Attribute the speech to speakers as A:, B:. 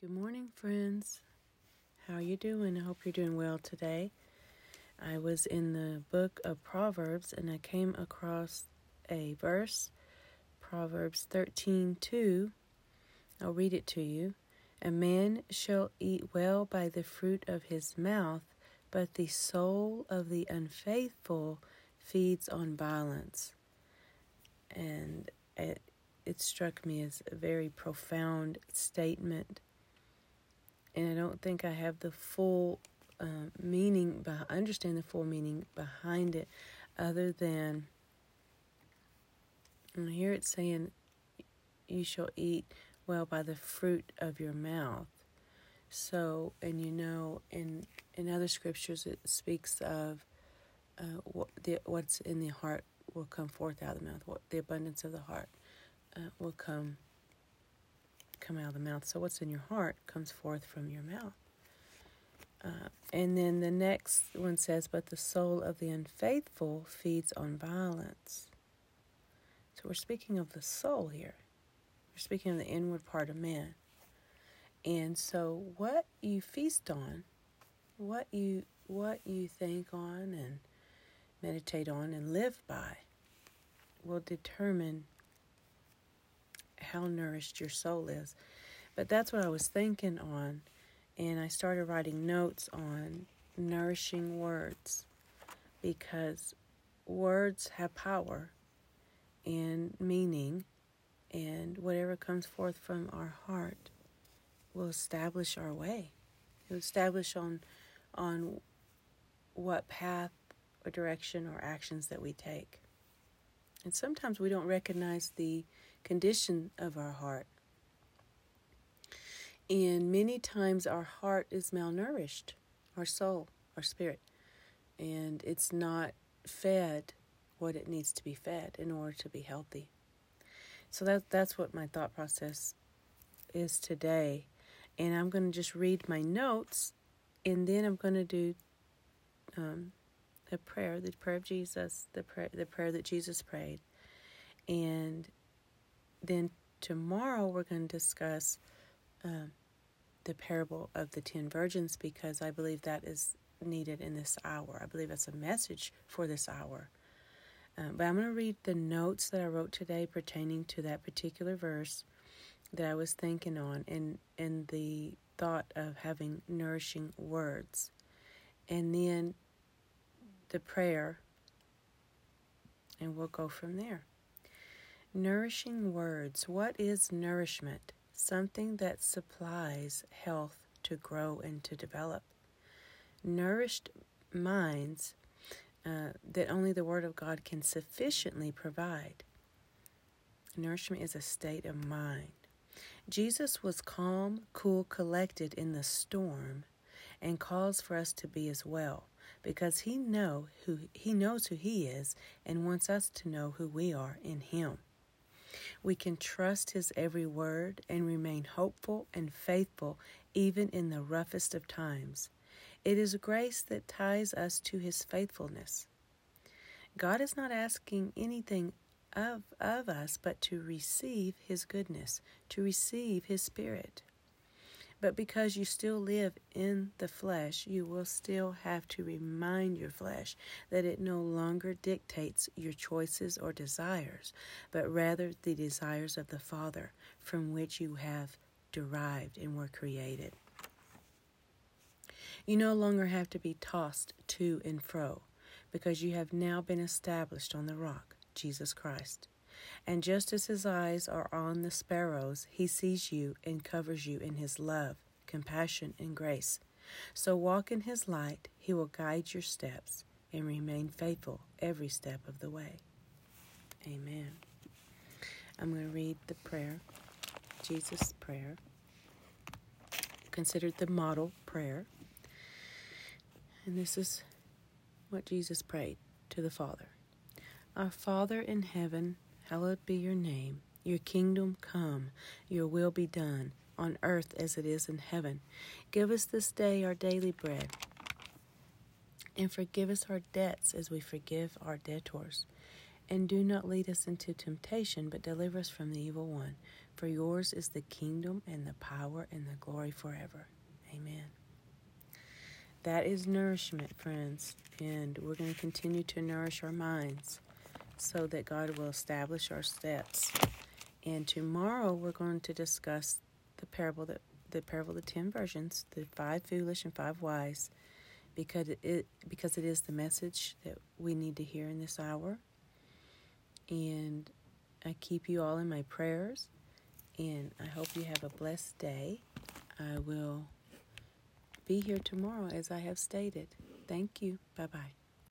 A: Good morning, friends. How are you doing? I hope you're doing well today. I was in the book of Proverbs and I came across a verse, Proverbs 13:2. I'll read it to you. A man shall eat well by the fruit of his mouth, but the soul of the unfaithful feeds on violence. And it, it struck me as a very profound statement and I don't think I have the full uh, meaning, but I understand the full meaning behind it, other than and here it's saying, "You shall eat well by the fruit of your mouth." So, and you know, in in other scriptures, it speaks of uh, what the, what's in the heart will come forth out of the mouth. What the abundance of the heart uh, will come come out of the mouth. So what's in your heart comes forth from your mouth. Uh, and then the next one says, But the soul of the unfaithful feeds on violence. So we're speaking of the soul here. We're speaking of the inward part of man. And so what you feast on, what you what you think on and meditate on and live by will determine how nourished your soul is. But that's what I was thinking on, and I started writing notes on nourishing words because words have power and meaning, and whatever comes forth from our heart will establish our way. It will establish on on what path or direction or actions that we take. And sometimes we don't recognize the condition of our heart. And many times our heart is malnourished, our soul, our spirit, and it's not fed what it needs to be fed in order to be healthy. So that that's what my thought process is today. And I'm going to just read my notes, and then I'm going to do um, the prayer, the prayer of Jesus, the prayer, the prayer that Jesus prayed, and then tomorrow we're going to discuss uh, the parable of the ten virgins because I believe that is needed in this hour. I believe that's a message for this hour. Um, but I'm going to read the notes that I wrote today pertaining to that particular verse that I was thinking on and, and the thought of having nourishing words. And then the prayer, and we'll go from there. Nourishing words. What is nourishment? Something that supplies health to grow and to develop. Nourished minds uh, that only the Word of God can sufficiently provide. Nourishment is a state of mind. Jesus was calm, cool, collected in the storm and calls for us to be as well because he know who he knows who he is and wants us to know who we are in him. We can trust His every word and remain hopeful and faithful even in the roughest of times. It is grace that ties us to His faithfulness. God is not asking anything of, of us but to receive His goodness, to receive His Spirit. But because you still live in the flesh, you will still have to remind your flesh that it no longer dictates your choices or desires, but rather the desires of the Father from which you have derived and were created. You no longer have to be tossed to and fro because you have now been established on the rock, Jesus Christ. And just as his eyes are on the sparrows, he sees you and covers you in his love, compassion, and grace. So walk in his light, he will guide your steps and remain faithful every step of the way. Amen. I'm going to read the prayer, Jesus' prayer, considered the model prayer. And this is what Jesus prayed to the Father Our Father in heaven, hallowed be your name. Your kingdom come, your will be done, on earth as it is in heaven. Give us this day our daily bread, and forgive us our debts as we forgive our debtors. And do not lead us into temptation, but deliver us from the evil one. For yours is the kingdom and the power and the glory forever. Amen. That is nourishment, friends, and we're going to continue to nourish our minds so that God will establish our steps. And tomorrow we're going to discuss the parable that the parable of the ten virgins, the five foolish and five wise, because it because it is the message that we need to hear in this hour. And I keep you all in my prayers, and I hope you have a blessed day. I will be here tomorrow as I have stated. Thank you. Bye bye.